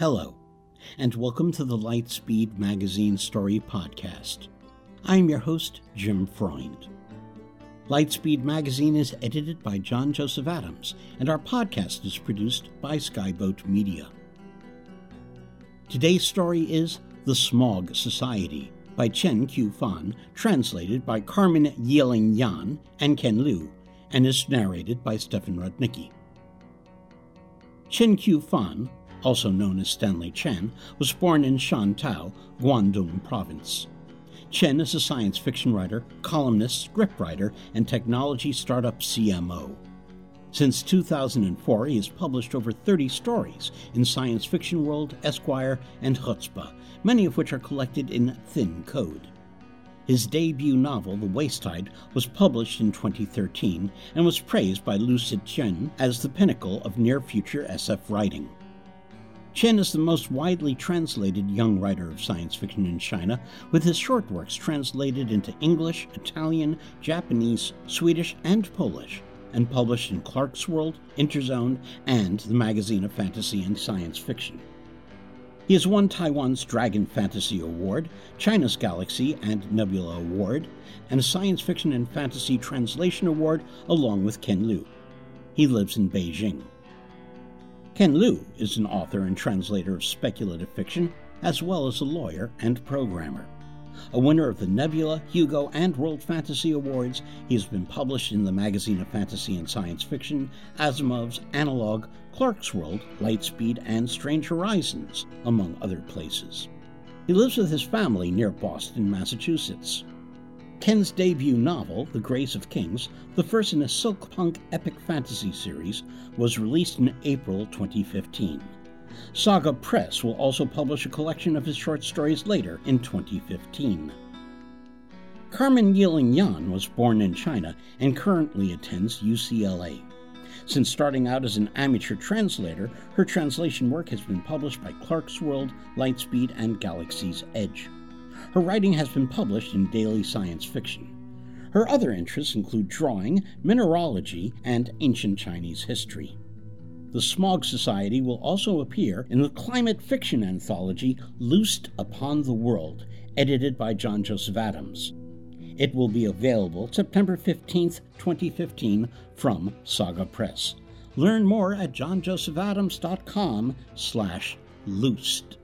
Hello, and welcome to the Lightspeed Magazine Story Podcast. I'm your host, Jim Freund. Lightspeed Magazine is edited by John Joseph Adams, and our podcast is produced by Skyboat Media. Today's story is The Smog Society by Chen Qiufan, translated by Carmen Yiling Yan and Ken Liu, and is narrated by Stefan Rudnicki. Chen Qiufan, also known as Stanley Chen, was born in Shantou, Guangdong Province. Chen is a science fiction writer, columnist, scriptwriter, and technology startup CMO. Since 2004, he has published over 30 stories in Science Fiction World, Esquire, and Chutzpah, many of which are collected in Thin Code. His debut novel, The Wastetide, was published in 2013 and was praised by Liu Cixin as the pinnacle of near future SF writing. Chen is the most widely translated young writer of science fiction in China, with his short works translated into English, Italian, Japanese, Swedish, and Polish, and published in Clarkesworld, Interzone, and the Magazine of Fantasy and Science Fiction. He has won Taiwan's Dragon Fantasy Award, China's Galaxy and Nebula Award, and a Science Fiction and Fantasy Translation Award along with Ken Liu. He lives in Beijing. Ken Liu is an author and translator of speculative fiction, as well as a lawyer and programmer. A winner of the Nebula, Hugo, and World Fantasy Awards, he has been published in the Magazine of Fantasy and Science Fiction, Asimov's Analog, Clarkesworld, Lightspeed, and Strange Horizons, among other places. He lives with his family near Boston, Massachusetts. Ken's debut novel, The Grace of Kings, the first in a silk punk epic fantasy series, was released in April 2015. Saga Press will also publish a collection of his short stories later in 2015. Carmen Yiling Yan was born in China and currently attends UCLA. Since starting out as an amateur translator, her translation work has been published by Clarkesworld, Lightspeed, and Galaxy's Edge. Her writing has been published in Daily Science Fiction. Her other interests include drawing, mineralogy, and ancient Chinese history. The Smog Society will also appear in the climate fiction anthology Loosed Upon the World, edited by John Joseph Adams. It will be available September 15th, 2015 from Saga Press. Learn more at johnjosephadams.com slash loosed.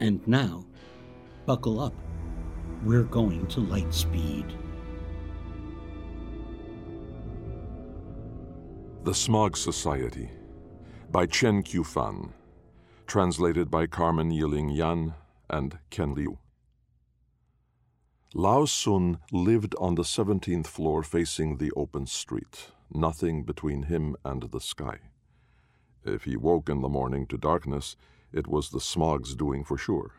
And now, buckle up. We're going to light speed. The Smog Society by Chen Qiufan, translated by Carmen Yiling Yan and Ken Liu. Lao Sun lived on the 17th floor facing the open street, nothing between him and the sky. If he woke in the morning to darkness, it was the smog's doing for sure.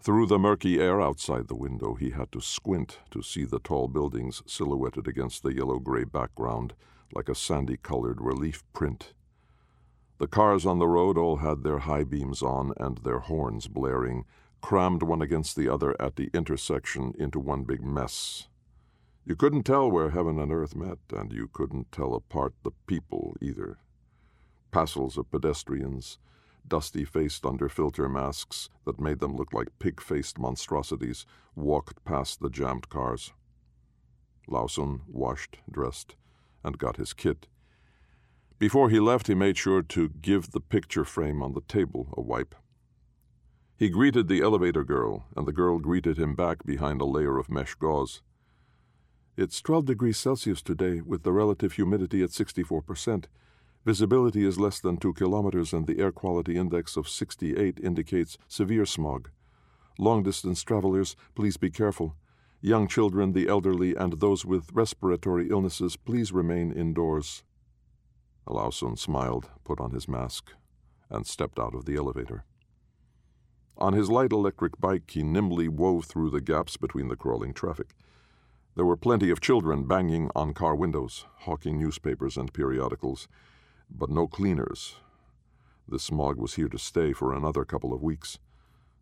Through the murky air outside the window, he had to squint to see the tall buildings silhouetted against the yellow gray background like a sandy colored relief print. The cars on the road all had their high beams on and their horns blaring, crammed one against the other at the intersection into one big mess. You couldn't tell where heaven and earth met, and you couldn't tell apart the people either. Passels of pedestrians, dusty faced under filter masks that made them look like pig faced monstrosities, walked past the jammed cars. Lao Sun washed, dressed, and got his kit. Before he left, he made sure to give the picture frame on the table a wipe. He greeted the elevator girl, and the girl greeted him back behind a layer of mesh gauze. It's 12 degrees Celsius today, with the relative humidity at 64%. Visibility is less than 2 kilometers, and the air quality index of 68 indicates severe smog. Long distance travelers, please be careful. Young children, the elderly, and those with respiratory illnesses, please remain indoors. Lao Sun smiled, put on his mask, and stepped out of the elevator. On his light electric bike, he nimbly wove through the gaps between the crawling traffic. There were plenty of children banging on car windows, hawking newspapers and periodicals, but no cleaners. The smog was here to stay for another couple of weeks.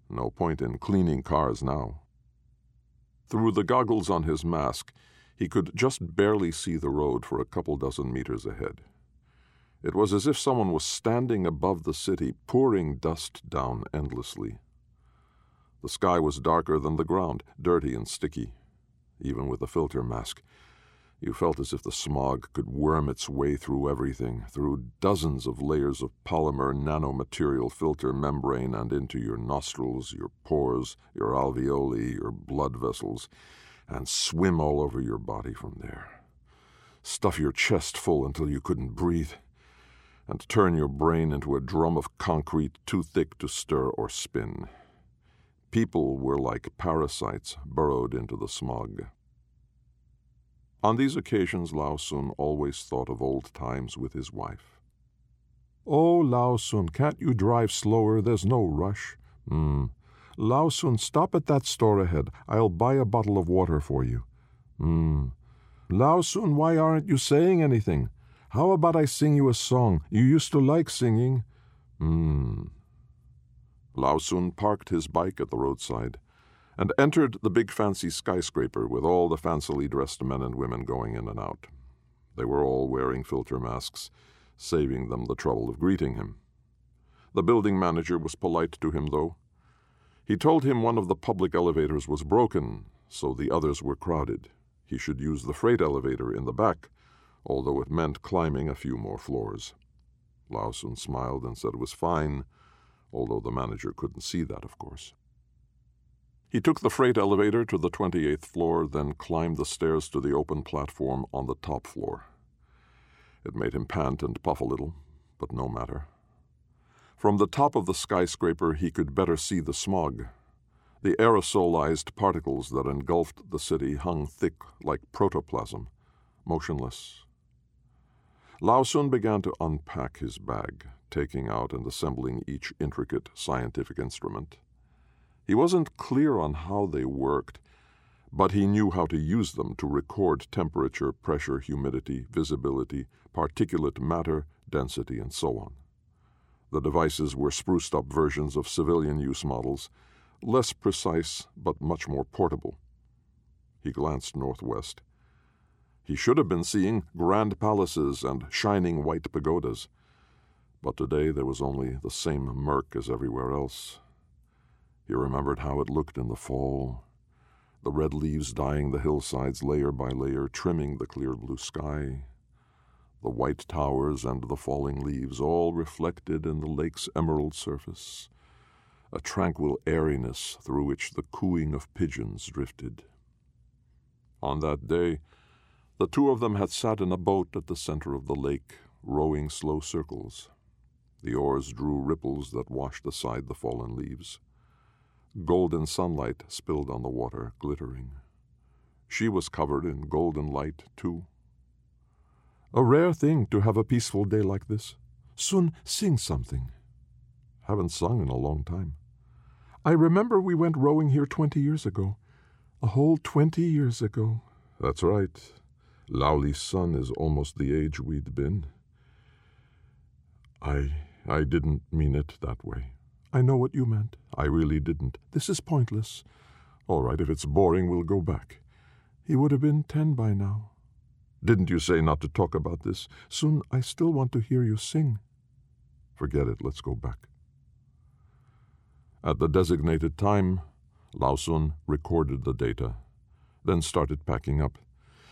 No point in cleaning cars now. Through the goggles on his mask, he could just barely see the road for a couple dozen meters ahead. It was as if someone was standing above the city, pouring dust down endlessly. The sky was darker than the ground, dirty and sticky, even with the filter mask. You felt as if the smog could worm its way through everything, through dozens of layers of polymer nanomaterial filter membrane and into your nostrils, your pores, your alveoli, your blood vessels, and swim all over your body from there. Stuff your chest full until you couldn't breathe, and turn your brain into a drum of concrete too thick to stir or spin. People were like parasites burrowed into the smog. On these occasions, Lao Sun always thought of old times with his wife. Oh, Lao Sun, can't you drive slower? There's no rush. Hmm. Lao Sun, stop at that store ahead. I'll buy a bottle of water for you. Hmm. Lao Sun, why aren't you saying anything? How about I sing you a song? You used to like singing. Hmm. Lao Sun parked his bike at the roadside and entered the big fancy skyscraper with all the fancily dressed men and women going in and out. They were all wearing filter masks, saving them the trouble of greeting him. The building manager was polite to him, though. He told him one of the public elevators was broken, so the others were crowded. He should use the freight elevator in the back, although it meant climbing a few more floors. Lao Sun smiled and said it was fine, although the manager couldn't see that, of course. He took the freight elevator to the 28th floor, then climbed the stairs to the open platform on the top floor. It made him pant and puff a little, but no matter. From the top of the skyscraper, he could better see the smog. The aerosolized particles that engulfed the city hung thick like protoplasm, motionless. Lao Sun began to unpack his bag, taking out and assembling each intricate scientific instrument. He wasn't clear on how they worked, but he knew how to use them to record temperature, pressure, humidity, visibility, particulate matter, density, and so on. The devices were spruced up versions of civilian use models, less precise but much more portable. He glanced northwest. He should have been seeing grand palaces and shining white pagodas, but today there was only the same murk as everywhere else he remembered how it looked in the fall, the red leaves dyeing the hillsides layer by layer, trimming the clear blue sky, the white towers and the falling leaves all reflected in the lake's emerald surface, a tranquil airiness through which the cooing of pigeons drifted. On that day, the two of them had sat in a boat at the center of the lake, rowing slow circles. The oars drew ripples that washed aside the fallen leaves. Golden sunlight spilled on the water, glittering. She was covered in golden light, too. A rare thing to have a peaceful day like this. Sun sing something. Haven't sung in a long time. I remember we went rowing here twenty years ago. A whole twenty years ago. That's right. Lao Li's son is almost the age we'd been. I I didn't mean it that way. I know what you meant. I really didn't. This is pointless. All right, if it's boring, we'll go back. He would have been ten by now. Didn't you say not to talk about this? Sun I still want to hear you sing. Forget it, let's go back. At the designated time, Lao Sun recorded the data, then started packing up.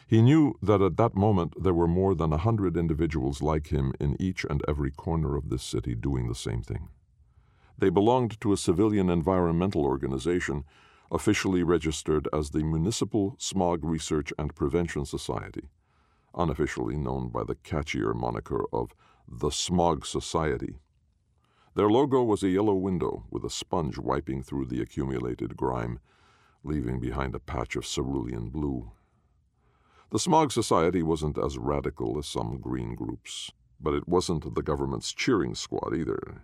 He knew that at that moment there were more than a hundred individuals like him in each and every corner of this city doing the same thing. They belonged to a civilian environmental organization officially registered as the Municipal Smog Research and Prevention Society, unofficially known by the catchier moniker of the Smog Society. Their logo was a yellow window with a sponge wiping through the accumulated grime, leaving behind a patch of cerulean blue. The Smog Society wasn't as radical as some green groups. But it wasn't the government's cheering squad either.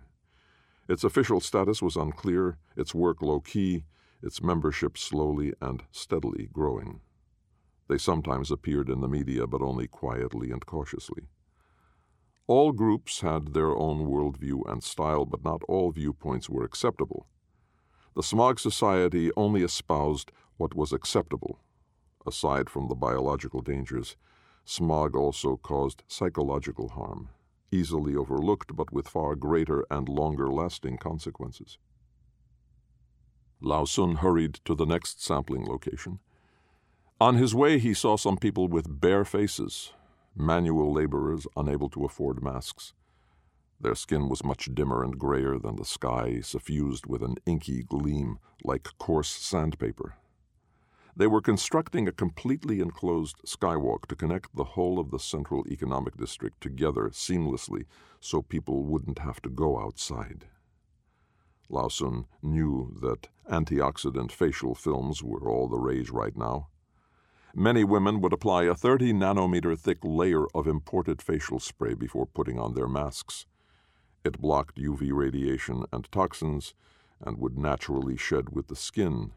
Its official status was unclear, its work low key, its membership slowly and steadily growing. They sometimes appeared in the media, but only quietly and cautiously. All groups had their own worldview and style, but not all viewpoints were acceptable. The Smog Society only espoused what was acceptable. Aside from the biological dangers, smog also caused psychological harm, easily overlooked but with far greater and longer lasting consequences. Lao Sun hurried to the next sampling location. On his way, he saw some people with bare faces, manual laborers unable to afford masks. Their skin was much dimmer and grayer than the sky, suffused with an inky gleam like coarse sandpaper. They were constructing a completely enclosed skywalk to connect the whole of the central economic district together seamlessly so people wouldn't have to go outside. Lao Sun knew that antioxidant facial films were all the rage right now. Many women would apply a 30 nanometer thick layer of imported facial spray before putting on their masks. It blocked UV radiation and toxins and would naturally shed with the skin.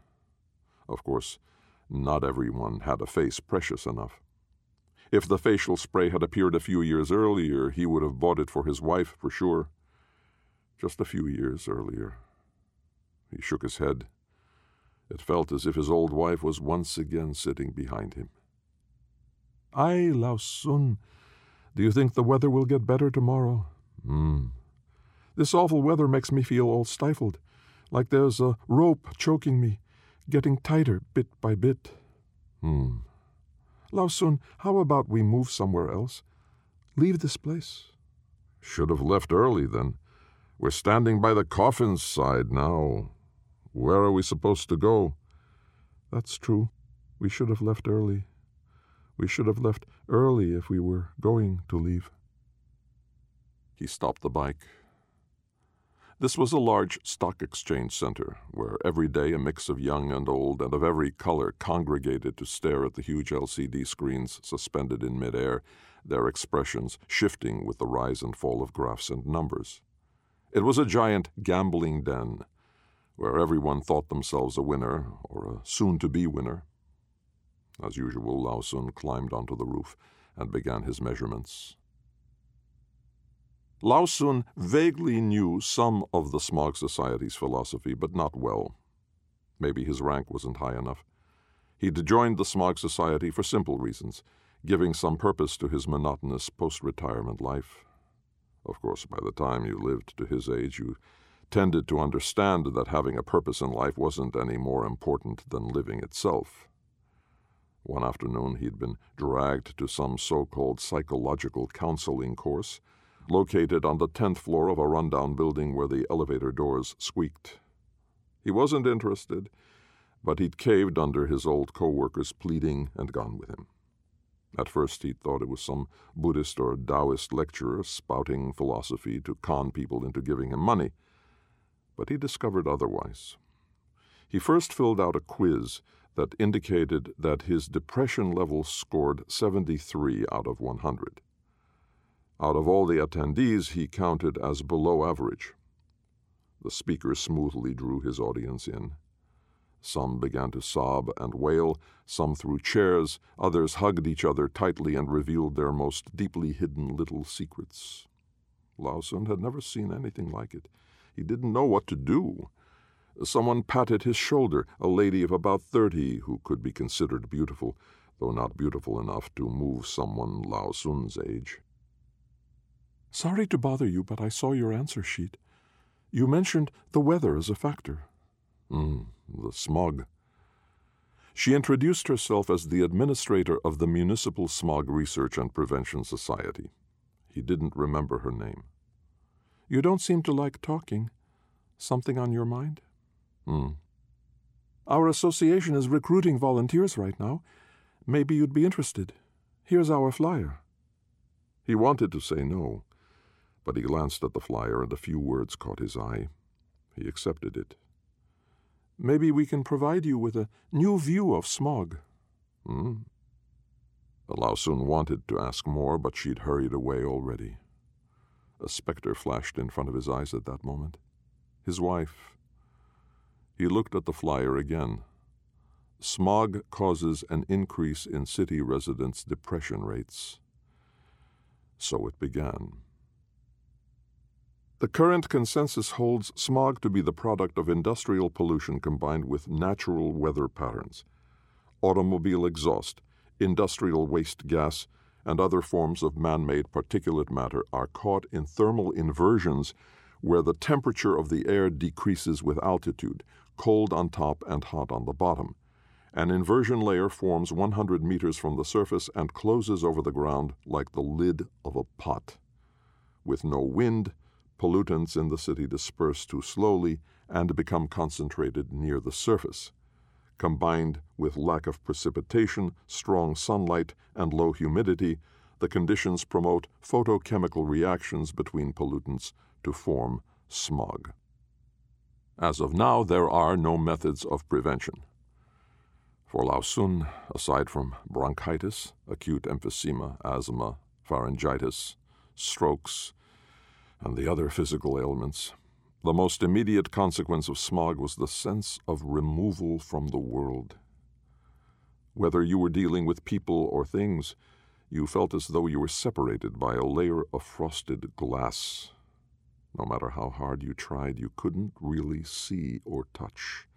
Of course, not everyone had a face precious enough. If the facial spray had appeared a few years earlier, he would have bought it for his wife for sure. Just a few years earlier. He shook his head. It felt as if his old wife was once again sitting behind him. Ai, Lao Sun, do you think the weather will get better tomorrow? Hmm. This awful weather makes me feel all stifled, like there's a rope choking me, getting tighter bit by bit. Hmm. Lao Sun, how about we move somewhere else? Leave this place. Should have left early then. We're standing by the coffin's side now. Where are we supposed to go? That's true. We should have left early. We should have left early if we were going to leave. He stopped the bike. This was a large stock exchange center where every day a mix of young and old and of every color congregated to stare at the huge LCD screens suspended in midair, their expressions shifting with the rise and fall of graphs and numbers. It was a giant gambling den where everyone thought themselves a winner or a soon to be winner. As usual, Lao Sun climbed onto the roof and began his measurements. Lao Sun vaguely knew some of the Smog Society's philosophy, but not well. Maybe his rank wasn't high enough. He'd joined the Smog Society for simple reasons, giving some purpose to his monotonous post retirement life. Of course, by the time you lived to his age, you tended to understand that having a purpose in life wasn't any more important than living itself. One afternoon, he'd been dragged to some so called psychological counseling course located on the 10th floor of a rundown building where the elevator doors squeaked. He wasn't interested, but he'd caved under his old co worker's pleading and gone with him. At first, he'd thought it was some Buddhist or Taoist lecturer spouting philosophy to con people into giving him money, but he discovered otherwise. He first filled out a quiz that indicated that his depression level scored 73 out of 100. Out of all the attendees, he counted as below average. The speaker smoothly drew his audience in. Some began to sob and wail, some threw chairs, others hugged each other tightly and revealed their most deeply hidden little secrets. Lao Sun had never seen anything like it. He didn't know what to do. Someone patted his shoulder, a lady of about thirty who could be considered beautiful, though not beautiful enough to move someone Lao Sun's age. Sorry to bother you, but I saw your answer sheet. You mentioned the weather as a factor. Mm, the smog. She introduced herself as the administrator of the Municipal Smog Research and Prevention Society. He didn't remember her name. You don't seem to like talking. Something on your mind? Hmm. Our association is recruiting volunteers right now. Maybe you'd be interested. Here's our flyer. He wanted to say no, but he glanced at the flyer and a few words caught his eye. He accepted it. Maybe we can provide you with a new view of smog. Hmm. Lao Sun wanted to ask more, but she'd hurried away already. A specter flashed in front of his eyes at that moment. His wife. He looked at the flyer again. Smog causes an increase in city residents' depression rates. So it began. The current consensus holds smog to be the product of industrial pollution combined with natural weather patterns. Automobile exhaust, industrial waste gas, and other forms of man made particulate matter are caught in thermal inversions where the temperature of the air decreases with altitude, cold on top and hot on the bottom. An inversion layer forms 100 meters from the surface and closes over the ground like the lid of a pot. With no wind, pollutants in the city disperse too slowly and become concentrated near the surface. Combined with lack of precipitation, strong sunlight, and low humidity, the conditions promote photochemical reactions between pollutants to form smog. As of now, there are no methods of prevention. For Lao Sun, aside from bronchitis, acute emphysema, asthma, pharyngitis, strokes, and the other physical ailments, the most immediate consequence of smog was the sense of removal from the world. Whether you were dealing with people or things, you felt as though you were separated by a layer of frosted glass. No matter how hard you tried, you couldn't really see or touch.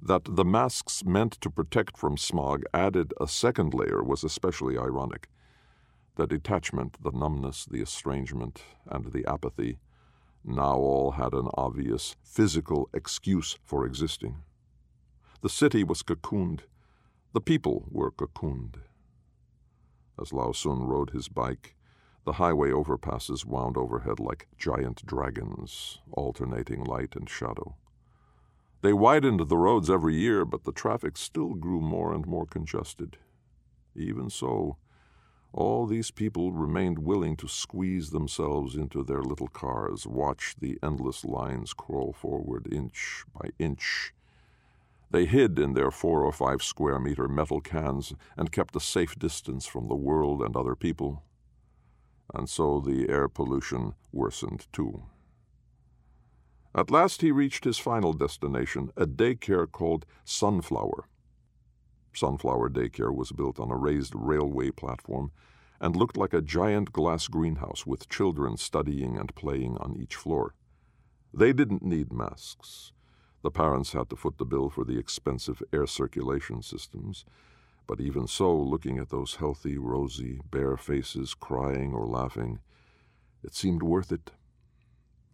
That the masks meant to protect from smog added a second layer was especially ironic. The detachment, the numbness, the estrangement, and the apathy now all had an obvious physical excuse for existing. The city was cocooned. The people were cocooned. As Lao Sun rode his bike, the highway overpasses wound overhead like giant dragons, alternating light and shadow. They widened the roads every year, but the traffic still grew more and more congested. Even so, all these people remained willing to squeeze themselves into their little cars, watch the endless lines crawl forward inch by inch. They hid in their four or five square meter metal cans and kept a safe distance from the world and other people. And so the air pollution worsened too. At last he reached his final destination, a daycare called Sunflower. Sunflower Daycare was built on a raised railway platform and looked like a giant glass greenhouse with children studying and playing on each floor. They didn't need masks. The parents had to foot the bill for the expensive air circulation systems. But even so, looking at those healthy, rosy, bare faces crying or laughing, it seemed worth it.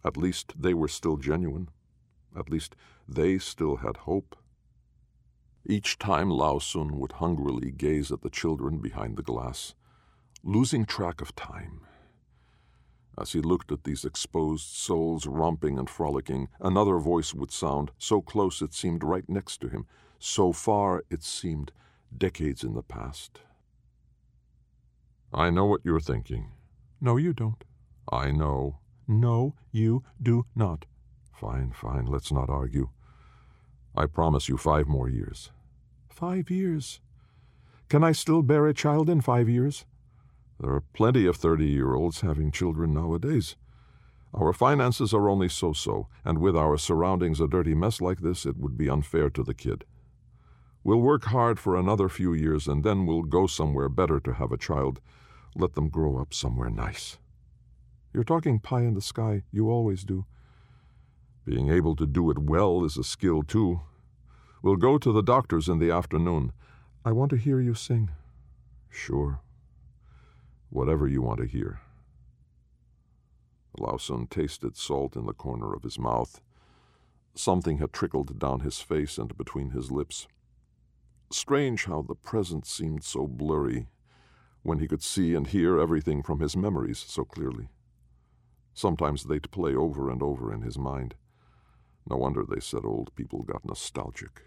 At least they were still genuine. At least they still had hope. Each time Lao Sun would hungrily gaze at the children behind the glass, losing track of time. As he looked at these exposed souls romping and frolicking, another voice would sound, so close it seemed right next to him, so far it seemed decades in the past. I know what you're thinking. No, you don't. I know. No, you do not. Fine, fine, let's not argue. I promise you five more years. Five years? Can I still bear a child in five years? There are plenty of 30 year olds having children nowadays. Our finances are only so so, and with our surroundings a dirty mess like this, it would be unfair to the kid. We'll work hard for another few years, and then we'll go somewhere better to have a child. Let them grow up somewhere nice. You're talking pie in the sky. You always do. Being able to do it well is a skill, too. We'll go to the doctor's in the afternoon. I want to hear you sing. Sure. Whatever you want to hear. Lao Sun tasted salt in the corner of his mouth. Something had trickled down his face and between his lips. Strange how the present seemed so blurry when he could see and hear everything from his memories so clearly. Sometimes they'd play over and over in his mind. No wonder they said old people got nostalgic.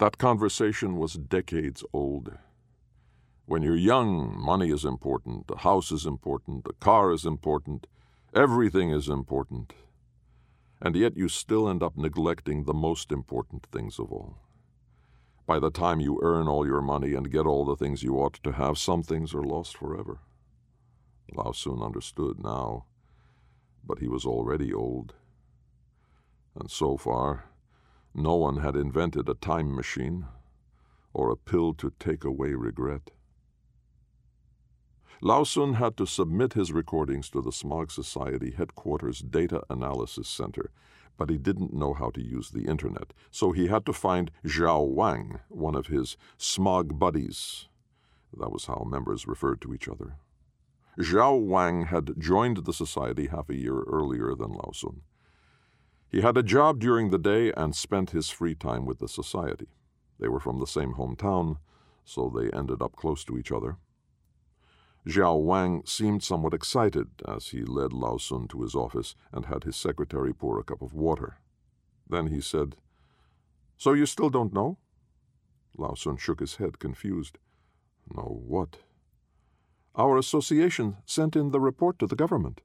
That conversation was decades old. When you're young, money is important, the house is important, the car is important, everything is important. And yet you still end up neglecting the most important things of all. By the time you earn all your money and get all the things you ought to have, some things are lost forever. Lao Sun understood now, but he was already old. And so far, no one had invented a time machine or a pill to take away regret. Lao Sun had to submit his recordings to the Smog Society headquarters Data Analysis Center, but he didn't know how to use the internet, so he had to find Zhao Wang, one of his smog buddies. That was how members referred to each other. Zhao Wang had joined the society half a year earlier than Lao Sun. He had a job during the day and spent his free time with the society. They were from the same hometown, so they ended up close to each other. Zhao Wang seemed somewhat excited as he led Lao Sun to his office and had his secretary pour a cup of water. Then he said, So you still don't know? Lao Sun shook his head, confused. No, what? Our association sent in the report to the government.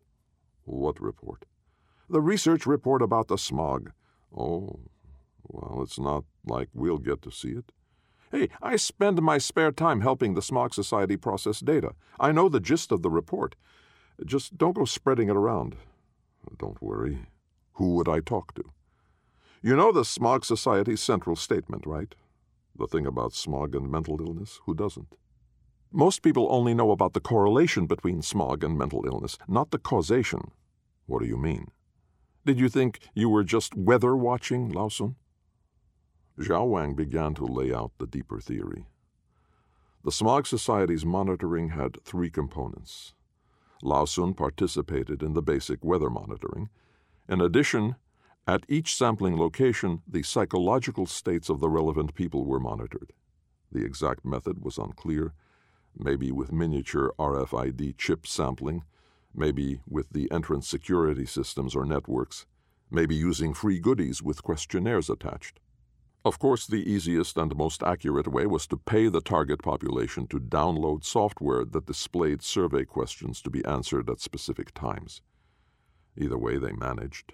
What report? The research report about the smog. Oh, well, it's not like we'll get to see it. Hey, I spend my spare time helping the Smog Society process data. I know the gist of the report. Just don't go spreading it around. Don't worry. Who would I talk to? You know the Smog Society's central statement, right? The thing about smog and mental illness? Who doesn't? Most people only know about the correlation between smog and mental illness, not the causation. What do you mean? Did you think you were just weather watching, Lao Sun? Zhao Wang began to lay out the deeper theory. The Smog Society's monitoring had three components. Lao Sun participated in the basic weather monitoring. In addition, at each sampling location, the psychological states of the relevant people were monitored. The exact method was unclear, maybe with miniature RFID chip sampling, maybe with the entrance security systems or networks, maybe using free goodies with questionnaires attached. Of course, the easiest and most accurate way was to pay the target population to download software that displayed survey questions to be answered at specific times. Either way, they managed.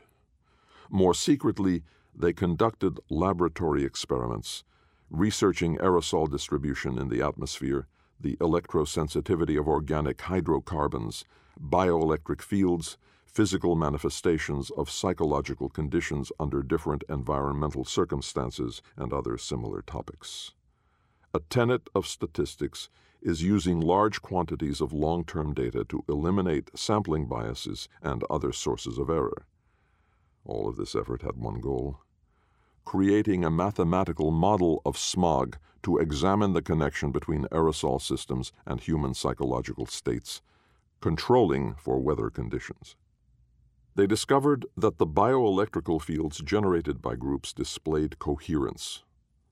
More secretly, they conducted laboratory experiments, researching aerosol distribution in the atmosphere, the electrosensitivity of organic hydrocarbons, bioelectric fields, physical manifestations of psychological conditions under different environmental circumstances, and other similar topics. A tenet of statistics is using large quantities of long term data to eliminate sampling biases and other sources of error. All of this effort had one goal creating a mathematical model of smog to examine the connection between aerosol systems and human psychological states, controlling for weather conditions. They discovered that the bioelectrical fields generated by groups displayed coherence.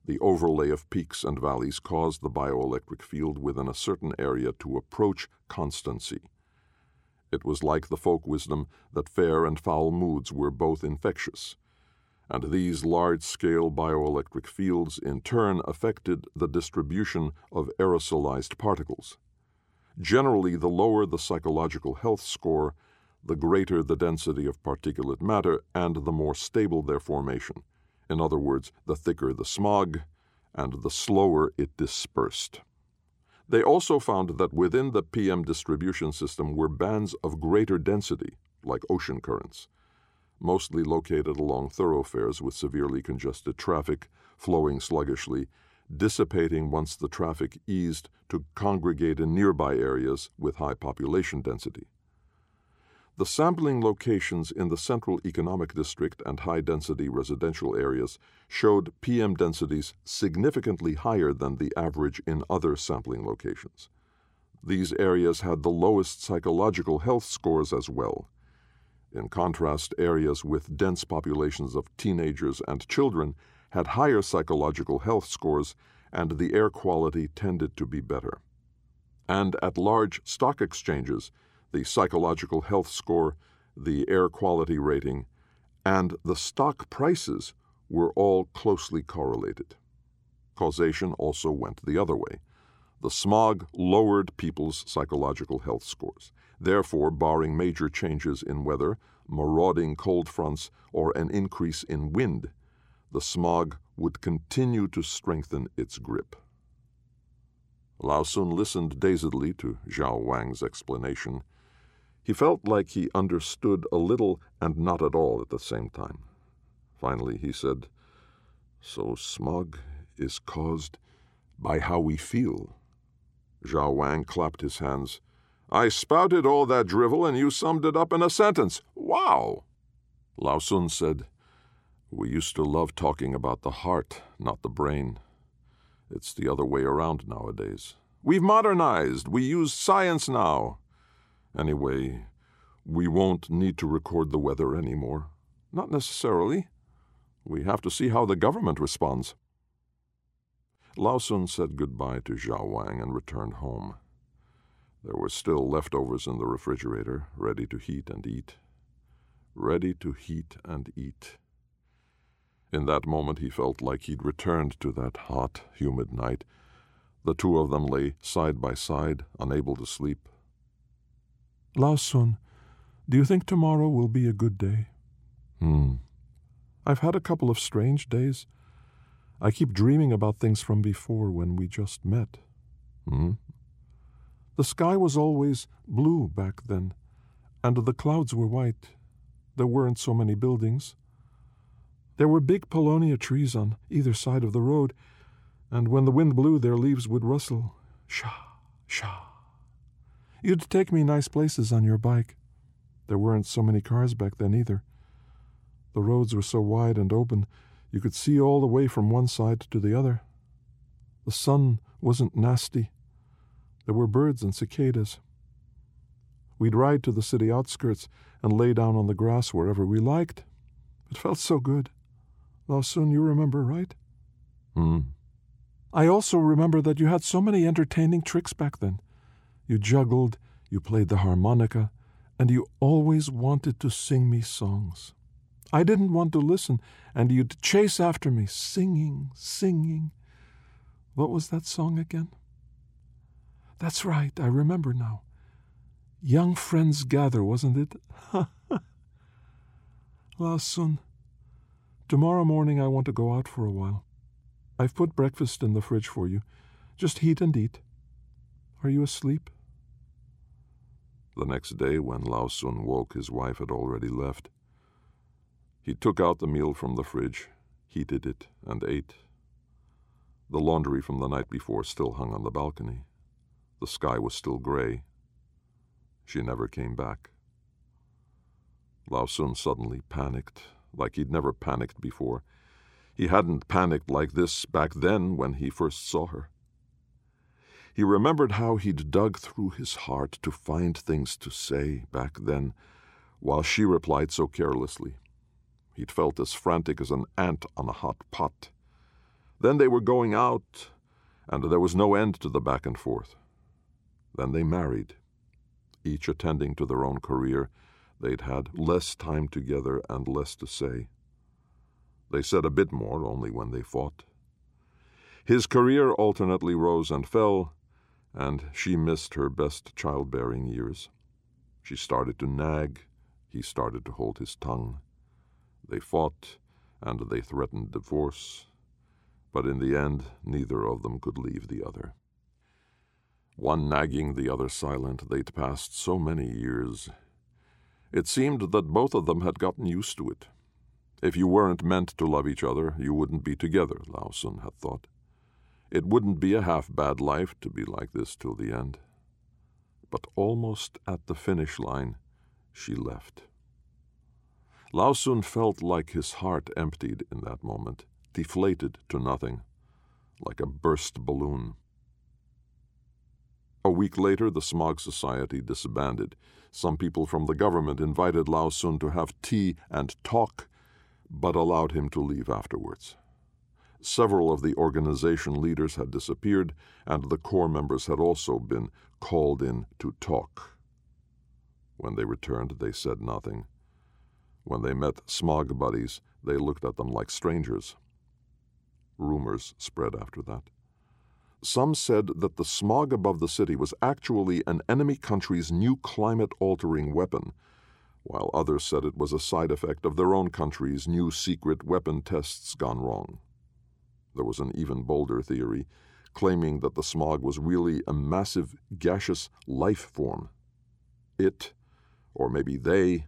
The overlay of peaks and valleys caused the bioelectric field within a certain area to approach constancy. It was like the folk wisdom that fair and foul moods were both infectious, and these large scale bioelectric fields in turn affected the distribution of aerosolized particles. Generally, the lower the psychological health score, the greater the density of particulate matter and the more stable their formation. In other words, the thicker the smog and the slower it dispersed. They also found that within the PM distribution system were bands of greater density, like ocean currents, mostly located along thoroughfares with severely congested traffic, flowing sluggishly, dissipating once the traffic eased to congregate in nearby areas with high population density. The sampling locations in the Central Economic District and high density residential areas showed PM densities significantly higher than the average in other sampling locations. These areas had the lowest psychological health scores as well. In contrast, areas with dense populations of teenagers and children had higher psychological health scores, and the air quality tended to be better. And at large stock exchanges, the psychological health score, the air quality rating, and the stock prices were all closely correlated. Causation also went the other way. The smog lowered people's psychological health scores. Therefore, barring major changes in weather, marauding cold fronts, or an increase in wind, the smog would continue to strengthen its grip. Lao Sun listened dazedly to Zhao Wang's explanation He felt like he understood a little and not at all at the same time. Finally, he said, So smog is caused by how we feel. Zhao Wang clapped his hands. I spouted all that drivel and you summed it up in a sentence. Wow! Lao Sun said, We used to love talking about the heart, not the brain. It's the other way around nowadays. We've modernized. We use science now. Anyway, we won't need to record the weather anymore. Not necessarily. We have to see how the government responds. Lao Sun said goodbye to Zhao Wang and returned home. There were still leftovers in the refrigerator, ready to heat and eat. Ready to heat and eat. In that moment, he felt like he'd returned to that hot, humid night. The two of them lay side by side, unable to sleep. Lao Sun, do you think tomorrow will be a good day? Hmm. I've had a couple of strange days. I keep dreaming about things from before when we just met. Hmm? The sky was always blue back then, and the clouds were white. There weren't so many buildings. There were big paulownia trees on either side of the road, and when the wind blew, their leaves would rustle. Sha, sha. You'd take me nice places on your bike. There weren't so many cars back then either. The roads were so wide and open, you could see all the way from one side to the other. The sun wasn't nasty. There were birds and cicadas. We'd ride to the city outskirts and lay down on the grass wherever we liked. It felt so good. Lao Sun, you remember, right? Hmm. I also remember that you had so many entertaining tricks back then. You juggled, you played the harmonica, and you always wanted to sing me songs. I didn't want to listen, and you'd chase after me, singing, singing. What was that song again? That's right, I remember now. Young Friends Gather, wasn't it? Lao Sun, tomorrow morning I want to go out for a while. I've put breakfast in the fridge for you. Just heat and eat. Are you asleep? The next day, when Lao Sun woke, his wife had already left. He took out the meal from the fridge, heated it, and ate. The laundry from the night before still hung on the balcony. The sky was still gray. She never came back. Lao Sun suddenly panicked, like he'd never panicked before. He hadn't panicked like this back then when he first saw her. He remembered how he'd dug through his heart to find things to say back then, while she replied so carelessly. He'd felt as frantic as an ant on a hot pot. Then they were going out, and there was no end to the back and forth. Then they married, each attending to their own career. They'd had less time together and less to say. They said a bit more only when they fought. His career alternately rose and fell, and she missed her best childbearing years. She started to nag, he started to hold his tongue. They fought, and they threatened divorce, but in the end, neither of them could leave the other. One nagging, the other silent, they'd passed so many years. It seemed that both of them had gotten used to it. If you weren't meant to love each other, you wouldn't be together, Lao Sun had thought. It wouldn't be a half bad life to be like this till the end. But almost at the finish line, she left. Lao Sun felt like his heart emptied in that moment, deflated to nothing, like a burst balloon. A week later, the Smog Society disbanded. Some people from the government invited Lao Sun to have tea and talk, but allowed him to leave afterwards. Several of the organization leaders had disappeared, and the core members had also been called in to talk. When they returned, they said nothing. When they met smog buddies, they looked at them like strangers. Rumors spread after that. Some said that the smog above the city was actually an enemy country's new climate altering weapon, while others said it was a side effect of their own country's new secret weapon tests gone wrong. There was an even bolder theory, claiming that the smog was really a massive gaseous life form. It, or maybe they,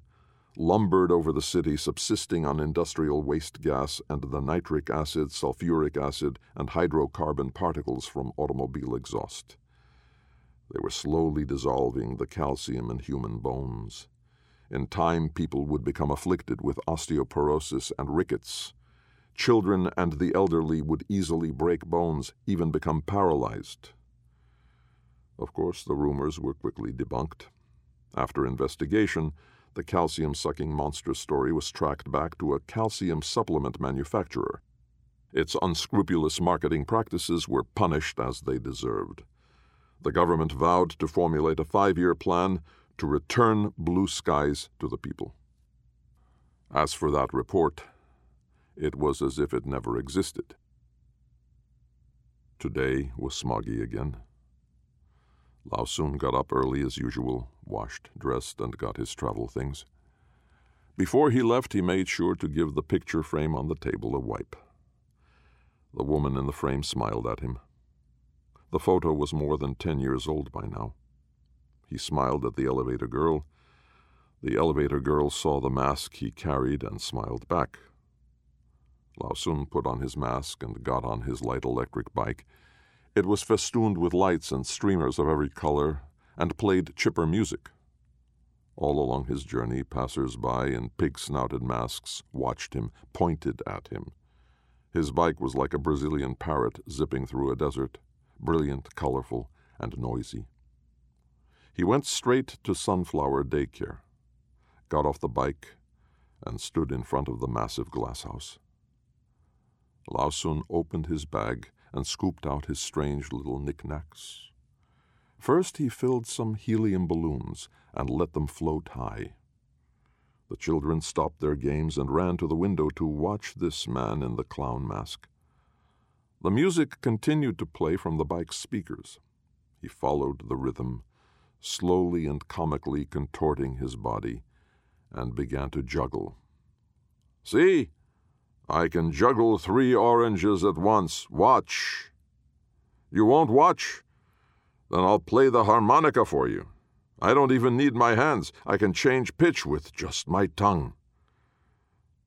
lumbered over the city, subsisting on industrial waste gas and the nitric acid, sulfuric acid, and hydrocarbon particles from automobile exhaust. They were slowly dissolving the calcium in human bones. In time, people would become afflicted with osteoporosis and rickets. Children and the elderly would easily break bones, even become paralyzed. Of course, the rumors were quickly debunked. After investigation, the calcium sucking monster story was tracked back to a calcium supplement manufacturer. Its unscrupulous marketing practices were punished as they deserved. The government vowed to formulate a five year plan to return blue skies to the people. As for that report, it was as if it never existed. Today was smoggy again. Lao Sun got up early as usual, washed, dressed, and got his travel things. Before he left, he made sure to give the picture frame on the table a wipe. The woman in the frame smiled at him. The photo was more than ten years old by now. He smiled at the elevator girl. The elevator girl saw the mask he carried and smiled back. Lao Sun put on his mask and got on his light electric bike it was festooned with lights and streamers of every color, and played chipper music. All along his journey, passers by in pig snouted masks watched him, pointed at him. His bike was like a Brazilian parrot zipping through a desert, brilliant, colorful, and noisy. He went straight to Sunflower Daycare, got off the bike, and stood in front of the massive glass house. Lao Sun opened his bag and scooped out his strange little knickknacks. First, he filled some helium balloons and let them float high. The children stopped their games and ran to the window to watch this man in the clown mask. The music continued to play from the bike's speakers. He followed the rhythm, slowly and comically contorting his body, and began to juggle. See, I can juggle three oranges at once. Watch. You won't watch? Then I'll play the harmonica for you. I don't even need my hands. I can change pitch with just my tongue.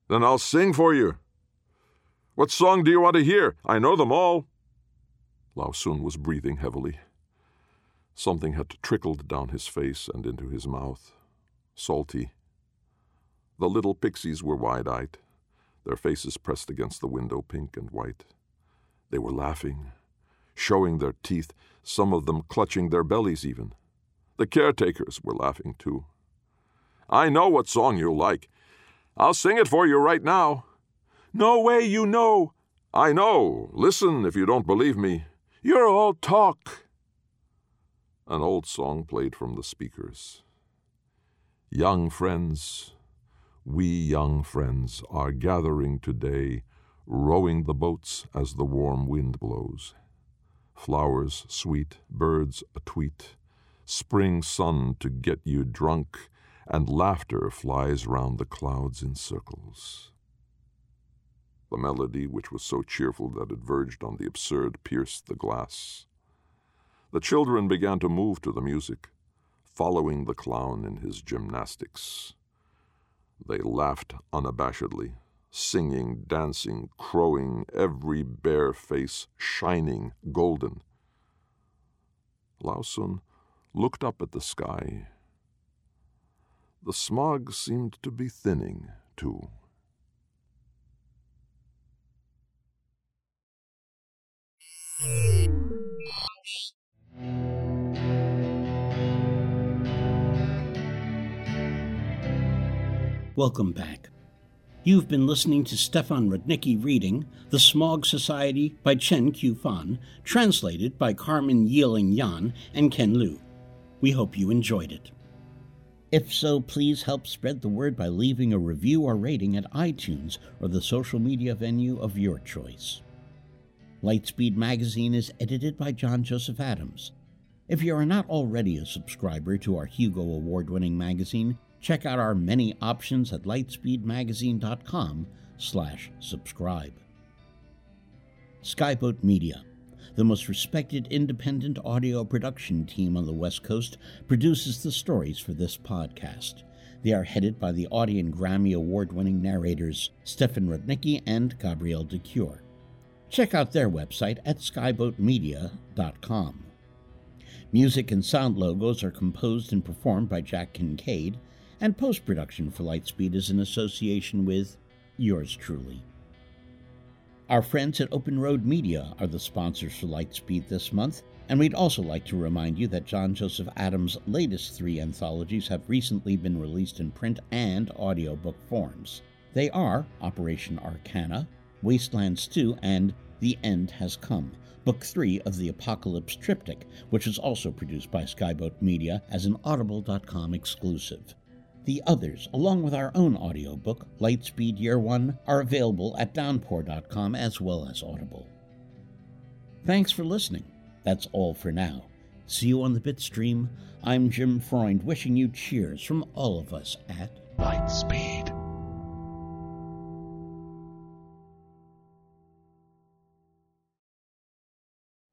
Then I'll sing for you. What song do you want to hear? I know them all. Lao Sun was breathing heavily. Something had trickled down his face and into his mouth. Salty. The little pixies were wide eyed their faces pressed against the window, pink and white. They were laughing, showing their teeth, some of them clutching their bellies even. The caretakers were laughing too. I know what song you'll like. I'll sing it for you right now. No way you know. I know. Listen if you don't believe me. You're all talk. An old song played from the speakers. Young friends, we young friends are gathering today, rowing the boats as the warm wind blows. Flowers sweet, birds a tweet, spring sun to get you drunk, and laughter flies round the clouds in circles. The melody, which was so cheerful that it verged on the absurd, pierced the glass. The children began to move to the music, following the clown in his gymnastics. They laughed unabashedly, singing, dancing, crowing, every bare face shining golden. Lao Sun looked up at the sky. The smog seemed to be thinning, too. Welcome back. You've been listening to Stefan Rudnicki reading The Smog Society by Chen Qiufan, translated by Carmen Yiling Yan and Ken Liu. We hope you enjoyed it. If so, please help spread the word by leaving a review or rating at iTunes or the social media venue of your choice. Lightspeed Magazine is edited by John Joseph Adams. If you are not already a subscriber to our Hugo Award winning magazine, Check out our many options at lightspeedmagazine.com slash subscribe. Skyboat Media, the most respected independent audio production team on the West Coast, produces the stories for this podcast. They are headed by the Audie and Grammy Award winning narrators Stefan Rudnicki and Gabrielle de Cuir. Check out their website at skyboatmedia.com. Music and sound logos are composed and performed by Jack Kincaid, and post production for Lightspeed is in association with yours truly. Our friends at Open Road Media are the sponsors for Lightspeed this month, and we'd also like to remind you that John Joseph Adams' latest three anthologies have recently been released in print and audiobook forms. They are Operation Arcana, Wastelands 2, and The End Has Come, Book 3 of the Apocalypse Triptych, which is also produced by Skyboat Media as an Audible.com exclusive. The others, along with our own audiobook, Lightspeed Year 1, are available at downpour.com as well as Audible. Thanks for listening. That's all for now. See you on the Bitstream. I'm Jim Freund, wishing you cheers from all of us at Lightspeed.